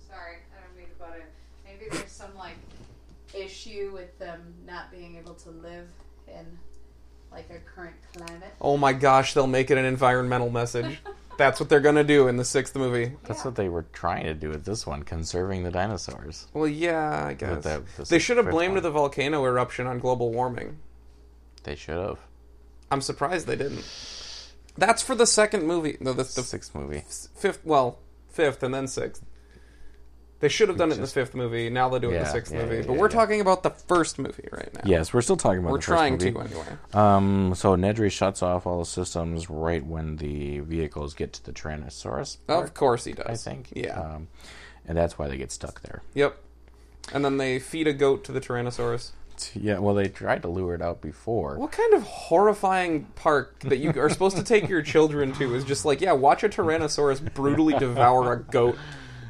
sorry, I don't mean to butt in. Maybe there's some like issue with them not being able to live in like our current climate. Oh my gosh, they'll make it an environmental message. That's what they're gonna do in the sixth movie. that's Yeah. what they were trying to do with this one, conserving the dinosaurs. Well, yeah, I guess that- this they is should have first blamed one. the volcano eruption on global warming. They should have. I'm surprised they didn't. That's for the second movie. No, the, The the sixth movie. fifth. Well, fifth and then sixth. They should have done it in the Just- fifth movie. Now they'll do it in the Yeah, sixth yeah, movie. yeah, but yeah, we're yeah. talking about the first movie right now. Yes, we're still talking about. we're the first trying movie. to anyway. Um, so Nedry shuts off all the systems right when the vehicles get to the Tyrannosaurus. Of course he does. I think. Yeah. Um, and that's why they get stuck there. Yep. And then they feed a goat to the Tyrannosaurus. Yeah, well, they tried to lure it out before. What kind of horrifying park that you are supposed to take your children to is just like, yeah, watch a Tyrannosaurus brutally devour a goat.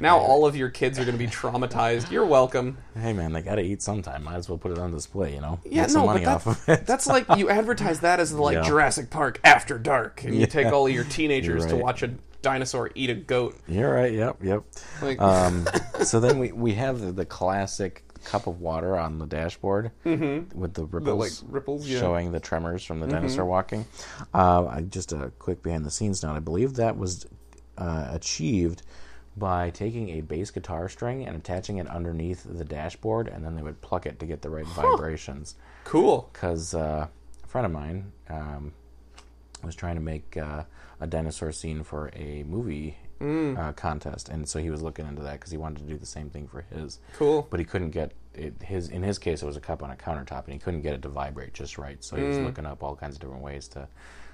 Now all of your kids are going to be traumatized. You're welcome. Hey, man, they got to eat sometime. Might as well put it on display, you know? Yeah, Get some no, money but off that's, of it. that's like you advertise that as the like Yeah. Jurassic Park after dark, and you Yeah. take all of your teenagers You're to watch a dinosaur eat a goat. You're right. Yep, yep. Like, Um, so then we, we have the, the classic cup of water on the dashboard with the ripples, the like ripples, yeah. Mm-hmm. showing the tremors from the dinosaur walking. Uh, just a quick behind the scenes note. I believe that was uh, achieved by taking a bass guitar string and attaching it underneath the dashboard, and then they would pluck it to get the right vibrations. Cool. Because uh, a friend of mine um, was trying to make uh, a dinosaur scene for a movie Mm. uh, contest, and so he was looking into that because he wanted to do the same thing for his. Cool. But he couldn't get it. His in his case, it was a cup on a countertop, and he couldn't get it to vibrate just right. So he Mm. was looking up all kinds of different ways to,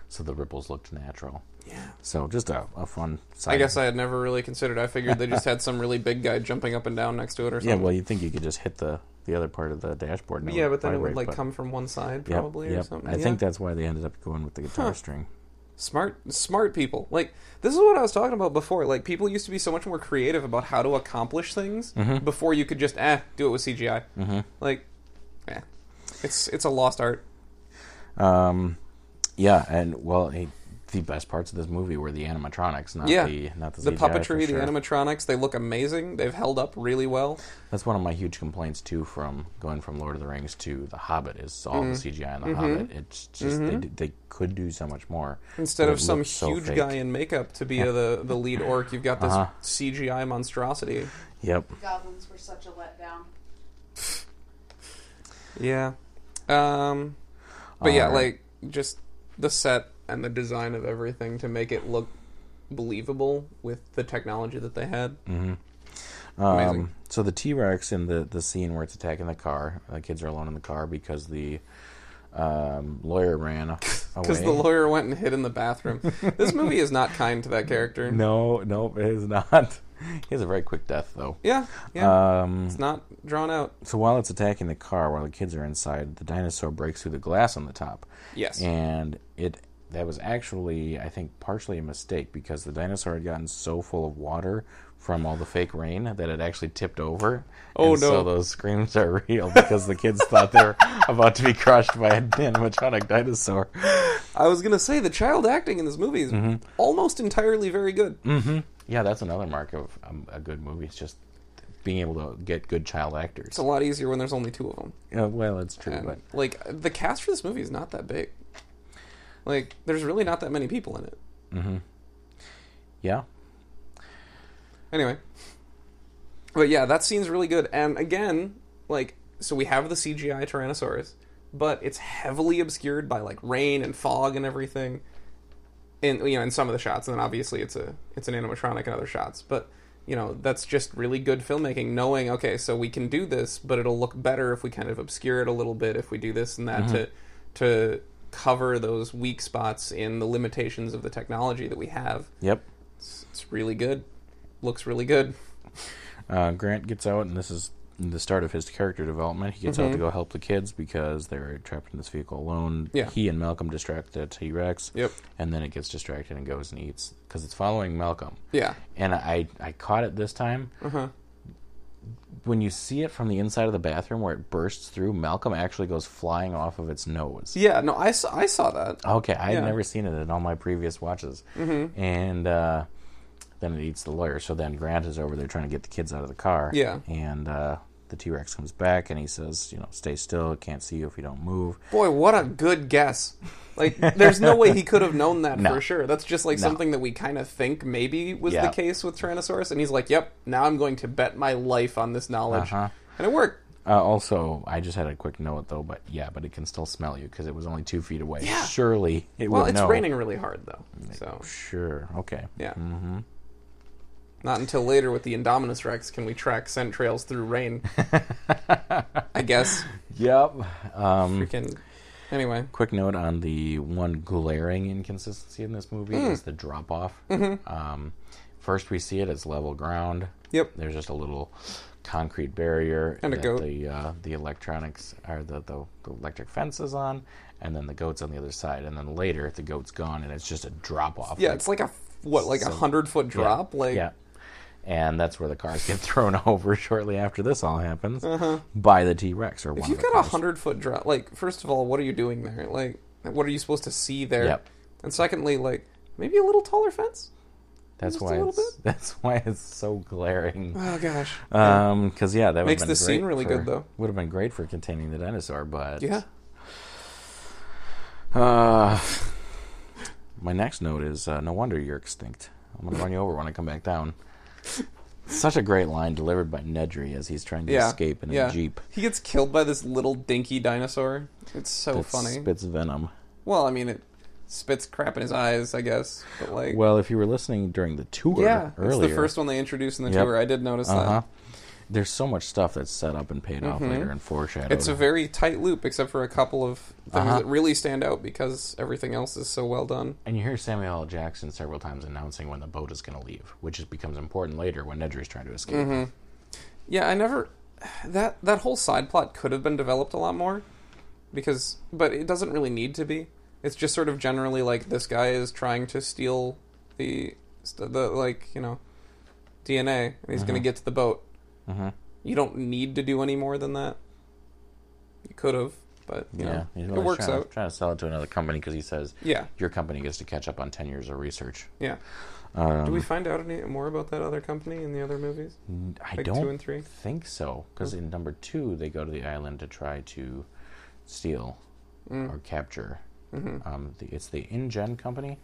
so the ripples looked natural. Yeah. So just a, a fun. Side I guess I had never really considered. I figured they just had some really big guy jumping up and down next to it or Yeah, something. well, you'd think you could just hit the the other part of the dashboard. and yeah, but then it would like but- come from one side Yep, probably or yep. something. I Yeah. think that's why they ended up going with the guitar Huh. string. smart smart people like this is what i was talking about before like people used to be so much more creative about how to accomplish things Mm-hmm. before you could just eh do it with cgi mm-hmm. like yeah it's it's a lost art Um, yeah, and well, he, the best parts of this movie were the animatronics, not yeah the not the, the CGI puppetry sure. the animatronics they look amazing they've held up really well That's one of my huge complaints too. From going from Lord of the Rings to The Hobbit is all the CGI in The Hobbit. It's just they, d- they could do so much more instead of some looks so huge guy in makeup to be the the lead orc you've got this Uh-huh. cgi monstrosity Yep. Goblins were such a letdown. yeah um but yeah Alright. like just the set and the design of everything to make it look believable with the technology that they had. Amazing. Um, so the T Rex in the the scene where it's attacking the car, the kids are alone in the car because the um, lawyer ran away. Because the lawyer went and hid in the bathroom. this movie is not kind to that character. no, no, it is not. He has a very quick death though. Yeah, yeah. Um, it's not drawn out. so while it's attacking the car, while the kids are inside, the dinosaur breaks through the glass on the top. Yes. and it that was actually I think partially a mistake because the dinosaur had gotten so full of water from all the fake rain that it actually tipped over. Oh, and So those screams are real because the kids thought they were about to be crushed by an animatronic dinosaur. I was gonna say the child acting in this movie is Mm-hmm. almost entirely very good. Yeah, that's another mark of um, a good movie. It's just being able to get good child actors. It's a lot easier when there's only two of them. Yeah, well, it's true, And, but like the cast for this movie is not that big. Like there's really not that many people in it. Mm-hmm. Yeah, Anyway. But yeah, that scene's really good. And again, like, so we have the CGI Tyrannosaurus, but it's heavily obscured by like rain and fog and everything. In you know, in some of the shots, and then obviously it's a it's an animatronic in other shots. But you know, that's just really good filmmaking, knowing okay, so we can do this, but it'll look better if we kind of obscure it a little bit, if we do this and that to to cover those weak spots in the limitations of the technology that we have. yep. It's, it's really good. Looks really good. Uh, Grant gets out, and this is the start of his character development. He gets out to go help the kids because they're trapped in this vehicle alone. Yeah. He and Malcolm distract the T Rex. Yep. And then it gets distracted and goes and eats because it's following Malcolm. Yeah. And I, I caught it this time. Uh-huh. When you see it from the inside of the bathroom where it bursts through, Malcolm actually goes flying off of its nose. Yeah, no, I saw, I saw that. Okay, I had Yeah. never seen it in all my previous watches. Mm-hmm. And uh, then it eats the lawyer. So then Grant is over there trying to get the kids out of the car. Yeah. And uh, the T Rex comes back and he says, you know, stay still. It can't see you if you don't move. Boy, what a good guess. Like, there's no way he could have known that No. for sure. That's just like No. something that we kind of think maybe was Yeah. the case with Tyrannosaurus. And he's like, yep, now I'm going to bet my life on this knowledge. Uh-huh. And it worked. Uh, also, I just had a quick note though, but yeah, but it can still smell you because it was only two feet away. Yeah. Surely it Well, would Well, it's know. raining really hard, though. So, Sure. Okay. yeah. Mm-hmm. Not until later with the Indominus Rex can we track scent trails through rain. I guess. Yep. Um, Freaking. Anyway. quick note on the one glaring inconsistency in this movie Hmm. is the drop off. Hmm. Um, first we see it, it's level ground. Yep. There's just a little concrete barrier And a goat. the uh, the electronics or the, the the electric fence is on, and then the goat's on the other side, and then later the goat's gone, and it's just a drop off. Yeah, it's like a what, like a So- hundred foot drop. Like, yeah. And that's where the cars get thrown over shortly after this all happens by the T Rex or one Uh-huh. if you've of the got a hundred foot drop, like, first of all, what are you doing there? Like, what are you supposed to see there? Yep. And secondly, like, maybe a little taller fence. That's why it's that's why it's so glaring. Oh gosh. Um, because yeah, that Makes the scene really for- good, though. Would have been great for containing the dinosaur, but yeah. Uh, my next note is uh, no wonder you're extinct. I'm gonna run you over when I come back down. Such a great line delivered by Nedry as he's trying to Yeah. escape in yeah. a jeep He gets killed by this little dinky dinosaur. It's so that funny. spits venom. Well, I mean, it spits crap in his eyes, I guess. But like, Well, if you were listening during the tour yeah, earlier, it's the first one they introduced in the Yep. tour. I did notice uh-huh, that. There's so much stuff that's set up and paid off Mhm. later and foreshadowed. It's a very tight loop, except for a couple of things Uh-huh. that really stand out because everything else is so well done. and you hear Samuel L. Jackson several times announcing when the boat is going to leave, which is, becomes important later when Nedry's trying to escape. Mm-hmm. Yeah, I never that that whole side plot could have been developed a lot more because but it doesn't really need to be. It's just sort of generally like this guy is trying to steal the the like, you know, DNA and he's going to get to the boat. Hmm You don't need to do any more than that. You could have, but you Yeah, know, he's it works trying, out. trying to sell it to another company because he says Yeah. your company gets to catch up on 10 years of research. Yeah. Um, Do we find out any more about that other company in the other movies? I Like don't two and three? think so because in number two they go to the island to try to steal Mm. or capture. hmm Um, the, it's the InGen company.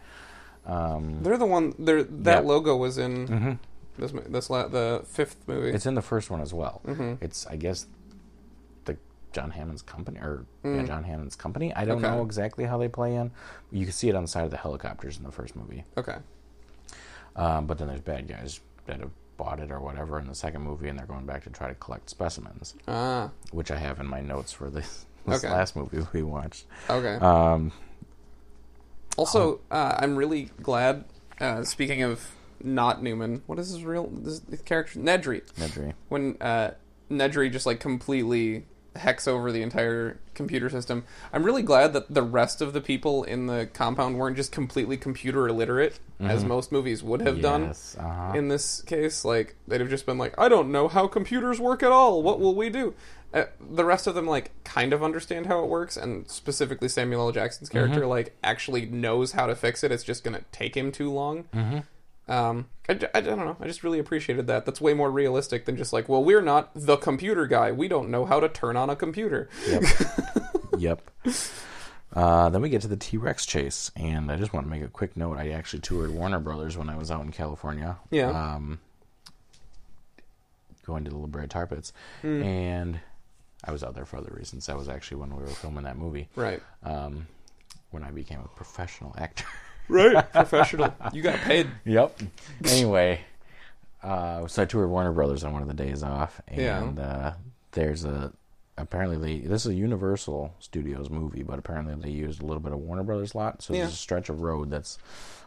Um, They're the one. They're, that Yeah. logo was in mhm. This this la- the fifth movie. It's in the first one as well. hmm It's I guess the John Hammond's company or yeah, Mm. John Hammond's company. I don't Okay. know exactly how they play in. You can see it on the side of the helicopters in the first movie. Okay. Um, but then there's bad guys that have bought it or whatever in the second movie, and they're going back to try to collect specimens, Ah. which I have in my notes for this, this Okay. last movie we watched. Okay. Um, also, uh, I'm really glad. Uh, speaking of not Newman, what is his real this, this character? Nedry. Nedry. When uh, Nedry just like completely hex over the entire computer system. I'm really glad that the rest of the people in the compound weren't just completely computer illiterate, as Mhm. most movies would have done. Uh-huh. in this case. Like they'd have just been like, "I don't know how computers work at all. What will we do?" Uh, the rest of them like kind of understand how it works, and specifically Samuel L. Jackson's character like actually knows how to fix it. It's just gonna take him too long. Mhm. Um, I, I, I don't know. I just really appreciated that. That's way more realistic than just like, well, we're not the computer guy. We don't know how to turn on a computer. Yep. yep. Uh, then we get to the T Rex chase, and I just want to make a quick note. I actually toured Warner Brothers when I was out in California. Yeah. Um, going to the La Brea Tar Pits, Hmm. and I was out there for other reasons. That was actually when we were filming that movie. Right. Um, when I became a professional actor. Right. Professional. You got paid. Yep. Anyway, uh, so I toured Warner Brothers on one of the days off, and uh, there's a apparently they this is a Universal Studios movie, but apparently they used a little bit of Warner Brothers lot. So Yeah. there's a stretch of road that's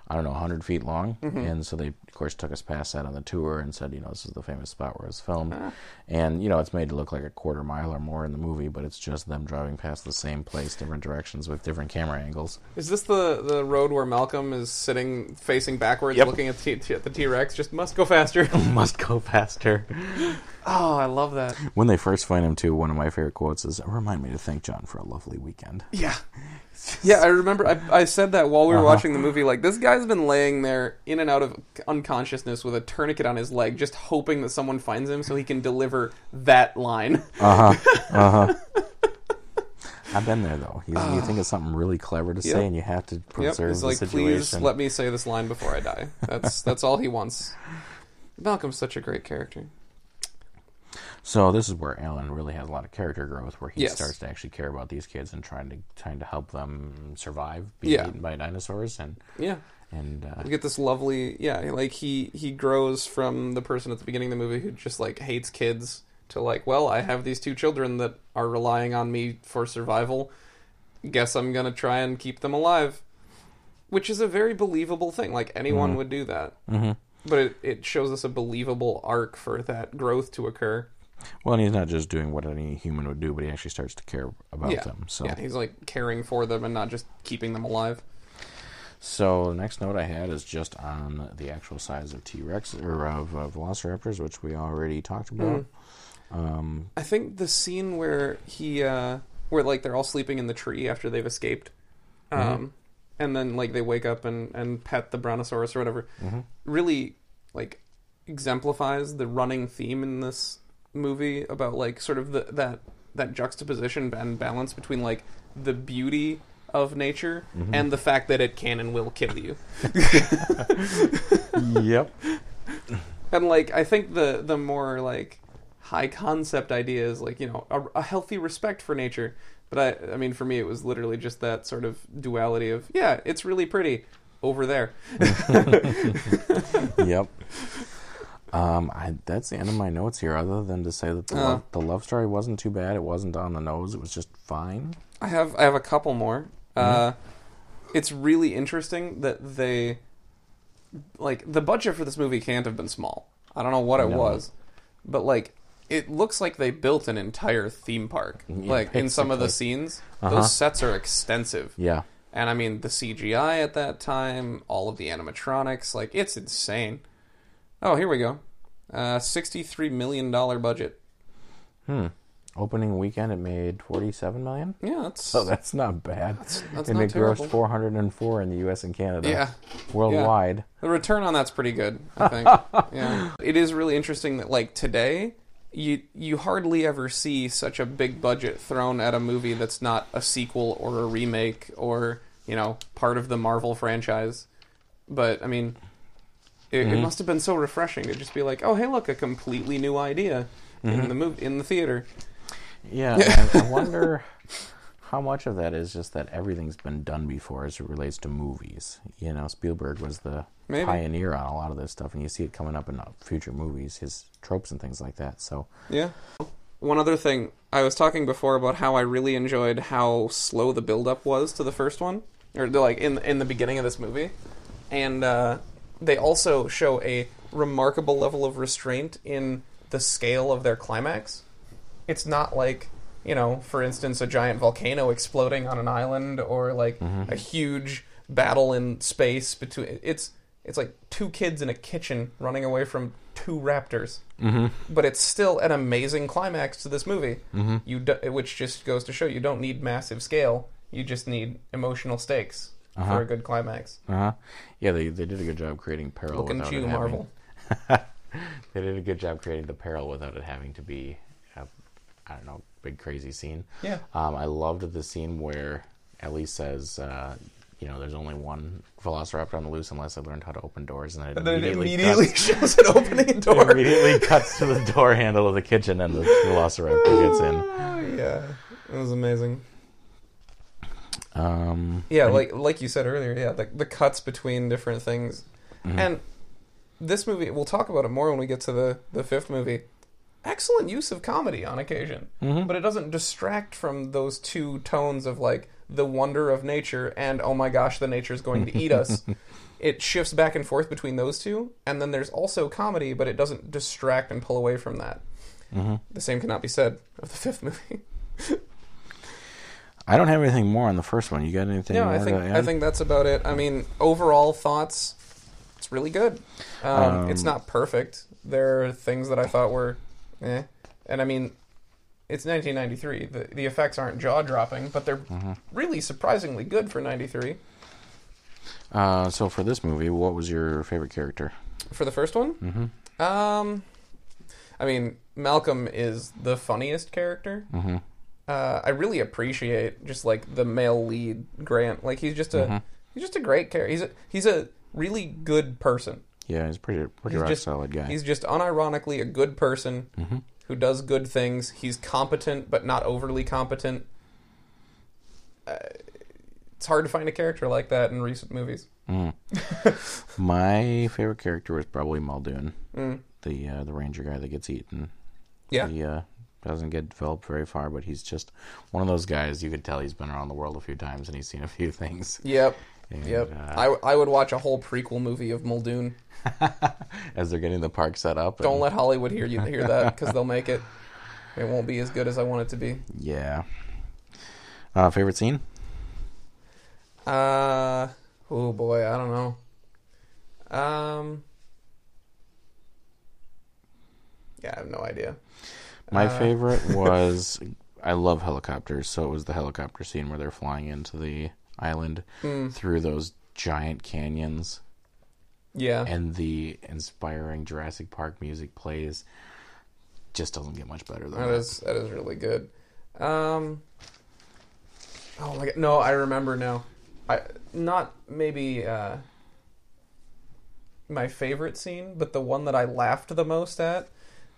I don't know 100 feet long, Mm-hmm. and so they of course took us past that on the tour and said, you know, this is the famous spot where it's filmed, Ah. and you know it's made to look like a quarter mile or more in the movie, but it's just them driving past the same place, different directions with different camera angles. Is this the the road where Malcolm is sitting facing backwards, Yep. looking at, t- t- at the T Rex? Just must go faster. Must go faster. oh, I love that. When they first find him, too, one of my favorite quotes is, "Remind me to thank John for a lovely weekend." Yeah. Yeah, I remember I, I said that while we were Uh-huh. watching the movie. Like, this guy's been laying there in and out of unconsciousness with a tourniquet on his leg, just hoping that someone finds him so he can deliver that line. Uh huh. Uh huh. I've been there though. You, you think of something really clever to say, and you have to Yep. preserve He's the like, please let me say this line before I die. That's that's all he wants. Malcolm's such a great character. So this is where Alan really has a lot of character growth, where he Yes. starts to actually care about these kids and trying to trying to help them survive being Yeah. eaten by dinosaurs, and Yeah. And uh, We get this lovely, yeah, like he he grows from the person at the beginning of the movie who just like hates kids to like, well, I have these two children that are relying on me for survival. Guess I'm gonna try and keep them alive, which is a very believable thing. Like anyone Mhm. would do that. hmm but it, it shows us a believable arc for that growth to occur. Well, and he's not just doing what any human would do, but he actually starts to care about yeah, them. So, yeah, he's like caring for them and not just keeping them alive. So the next note I had is just on the actual size of T Rex or of uh, Velociraptors, which we already talked about. Um, I think the scene where he, uh, where like they're all sleeping in the tree after they've escaped, um, and then like they wake up and and pet the brontosaurus or whatever, really like exemplifies the running theme in this movie about like sort of the that that juxtaposition and balance between like the beauty of nature and the fact that it can and will kill you. yep. And like I think the the more like high concept idea is like you know a, a healthy respect for nature. But I I mean for me it was literally just that sort of duality of yeah it's really pretty over there. yep. Um, I, that's the end of my notes here. Other than to say that the Oh. love, the love story wasn't too bad. It wasn't on the nose. It was just fine. I have I have a couple more. Uh, it's really interesting that they like the budget for this movie can't have been small. I don't know what it No. was, but like it looks like they built an entire theme park. Like in some of the scenes, Uh-huh. those sets are extensive. Yeah. And I mean, the CGI at that time, all of the animatronics, like, it's insane. Oh, here we go. Uh, $63 million budget. Opening weekend, it made forty-seven million. Yeah, that's. So that's not bad. that's and not it terrible. grossed four hundred and four in the U.S. and Canada. Yeah. Worldwide. The return on that's pretty good, I think. yeah. It is really interesting that, like, today, you you hardly ever see such a big budget thrown at a movie that's not a sequel or a remake or, you know, part of the Marvel franchise. But, I mean, it, it mm-hmm. must have been so refreshing to just be like, oh, hey, look, a completely new idea in mm-hmm. the movie in the theater. Yeah. and I wonder how much of that is just that everything's been done before as it relates to movies. You know, Spielberg was the Maybe. pioneer on a lot of this stuff, and you see it coming up in uh, future movies, his tropes and things like that. So, Yeah. One other thing, I was talking before about how I really enjoyed how slow the build-up was to the first one, or like in in the beginning of this movie, and uh, they also show a remarkable level of restraint in the scale of their climax. It's not like you know, for instance, a giant volcano exploding on an island, or like a huge battle in space between. It's it's like two kids in a kitchen running away from two raptors but it's still an amazing climax to this movie. Mm-hmm. You do, which just goes to show you don't need massive scale. You just need emotional stakes for a good climax. uh huh. Yeah, they they did a good job creating peril. Look without at you, it having- Marvel. they did a good job creating the peril without it having to be, I don't know, big crazy scene. Yeah. Um, I loved the scene where Ellie says, uh, you know, there's only one Velociraptor on the loose unless I learned how to open doors, and then it And then it immediately, immediately cuts, shows it opening a it door. immediately cuts to the door handle of the kitchen, and the Velociraptor gets in. Oh, yeah, it was amazing. Um, Yeah, like like you said earlier, yeah, the the cuts between different things, Mm-hmm. and this movie we'll talk about it more when we get to the the fifth movie. Excellent use of comedy on occasion, Mm-hmm. but it doesn't distract from those two tones of like the wonder of nature and oh my gosh, the nature's going to eat us. it shifts back and forth between those two, and then there's also comedy, but it doesn't distract and pull away from that. Mm-hmm. The same cannot be said of the fifth movie. I don't have anything more on the first one. You got anything Yeah, more I think? I think that's about it. I mean, overall thoughts, it's really good. Um, Um, it's not perfect. There are things that I thought were, eh, and I mean, it's 1993. The the effects aren't jaw dropping, but they're Mm-hmm. really surprisingly good for 93. Uh, so for this movie, what was your favorite character? For the first one, Mm-hmm. um, I mean, Malcolm is the funniest character. Mm-hmm. uh, I really appreciate just like the male lead Grant. Like he's just a Mm-hmm. he's just a great character. He's a he's a really good person. Yeah, he's a pretty pretty He's rock just- solid guy. He's just unironically a good person Mm-hmm. who does good things. He's competent but not overly competent. Uh, it's hard to find a character like that in recent movies. Mm. My favorite character was probably Muldoon, Mm. the uh, the ranger guy that gets eaten. Yeah. He uh, doesn't get developed very far, but he's just one of those guys. You could tell he's been around the world a few times and he's seen a few things. Yep. And, Yep. uh, I, I would watch a whole prequel movie of Muldoon. as they're getting the park set up. Don't and- let Hollywood hear you hear that because they'll make it. It won't be as good as I want it to be. Yeah. Uh, favorite scene? Uh oh boy, I don't know. Um Yeah, I have no idea. My Uh, favorite was I love helicopters, so it was the helicopter scene where they're flying into the island Hmm. through those giant canyons Yeah. and the inspiring Jurassic Park music plays. Just doesn't get much better than That that. is that is really good. Um Oh my god, no, I remember now. I not maybe uh my favorite scene, but the one that I laughed the most at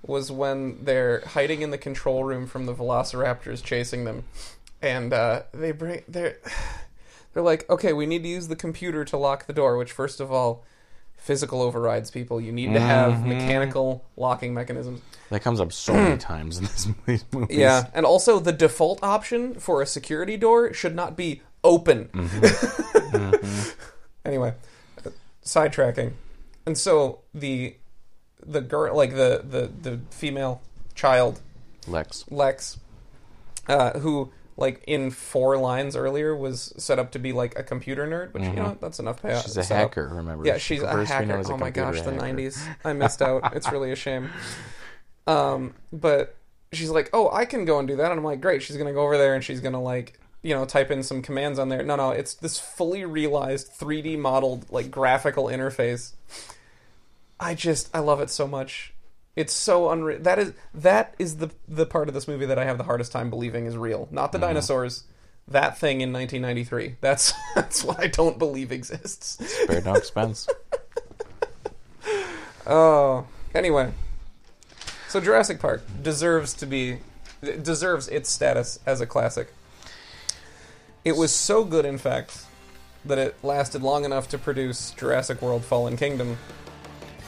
was when they're hiding in the control room from the velociraptors chasing them. And uh they bring they're they're like, "Okay, we need to use the computer to lock the door," which first of all physical overrides people. You need to have Mhm. mechanical locking mechanisms. That comes up so many times in this, these movies. Yeah, and also the default option for a security door should not be open. anyway, uh, sidetracking, and so the the girl, like the the the female child, Lex. Lex, uh, who like in four lines earlier was set up to be like a computer nerd, which you know that's enough. payout- She's a hacker, remember? Yeah, She she's a prefers to be known hacker. as a Oh my gosh, the '90s. I missed out. It's really a shame. Um, but she's like, "Oh, I can go and do that," and I'm like, "Great." She's gonna go over there and she's gonna like, you know, type in some commands on there. No, no, it's this fully realized 3D modeled like graphical interface. I just I love it so much. It's so unreal. That is that is the the part of this movie that I have the hardest time believing is real. Not Mm-hmm. the dinosaurs. That thing in 1993. That's that's what I don't believe exists. Spare no expense. Oh, anyway. So Jurassic Park deserves to be it deserves its status as a classic. It was so good in fact that it lasted long enough to produce Jurassic World Fallen Kingdom.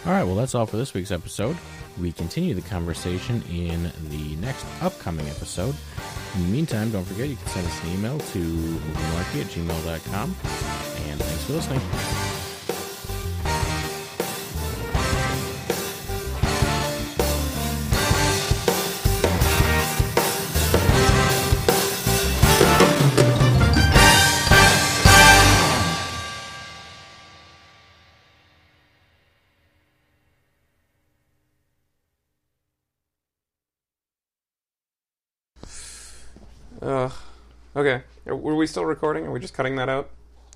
All right, well, that's all for this week's episode. We continue the conversation in the next upcoming episode. In the meantime, don't forget you can send us an email to moviemarky at gmail.com. And thanks for listening. Ugh. Okay. Were we still recording? Are we just cutting that out?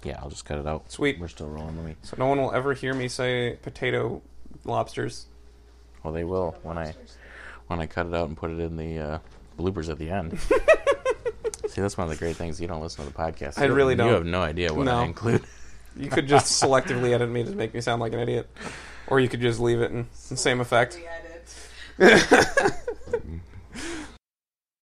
Yeah, I'll just cut it out. Sweet. We're still rolling the week. So no one will ever hear me say potato lobsters. Well, they will when I when I cut it out and put it in the uh, bloopers at the end. See, that's one of the great things. You don't listen to the podcast. I You- really don't. You have no idea what No. I include. You could just selectively edit me to make me sound like an idiot. Or you could just leave it in the same effect. We edit.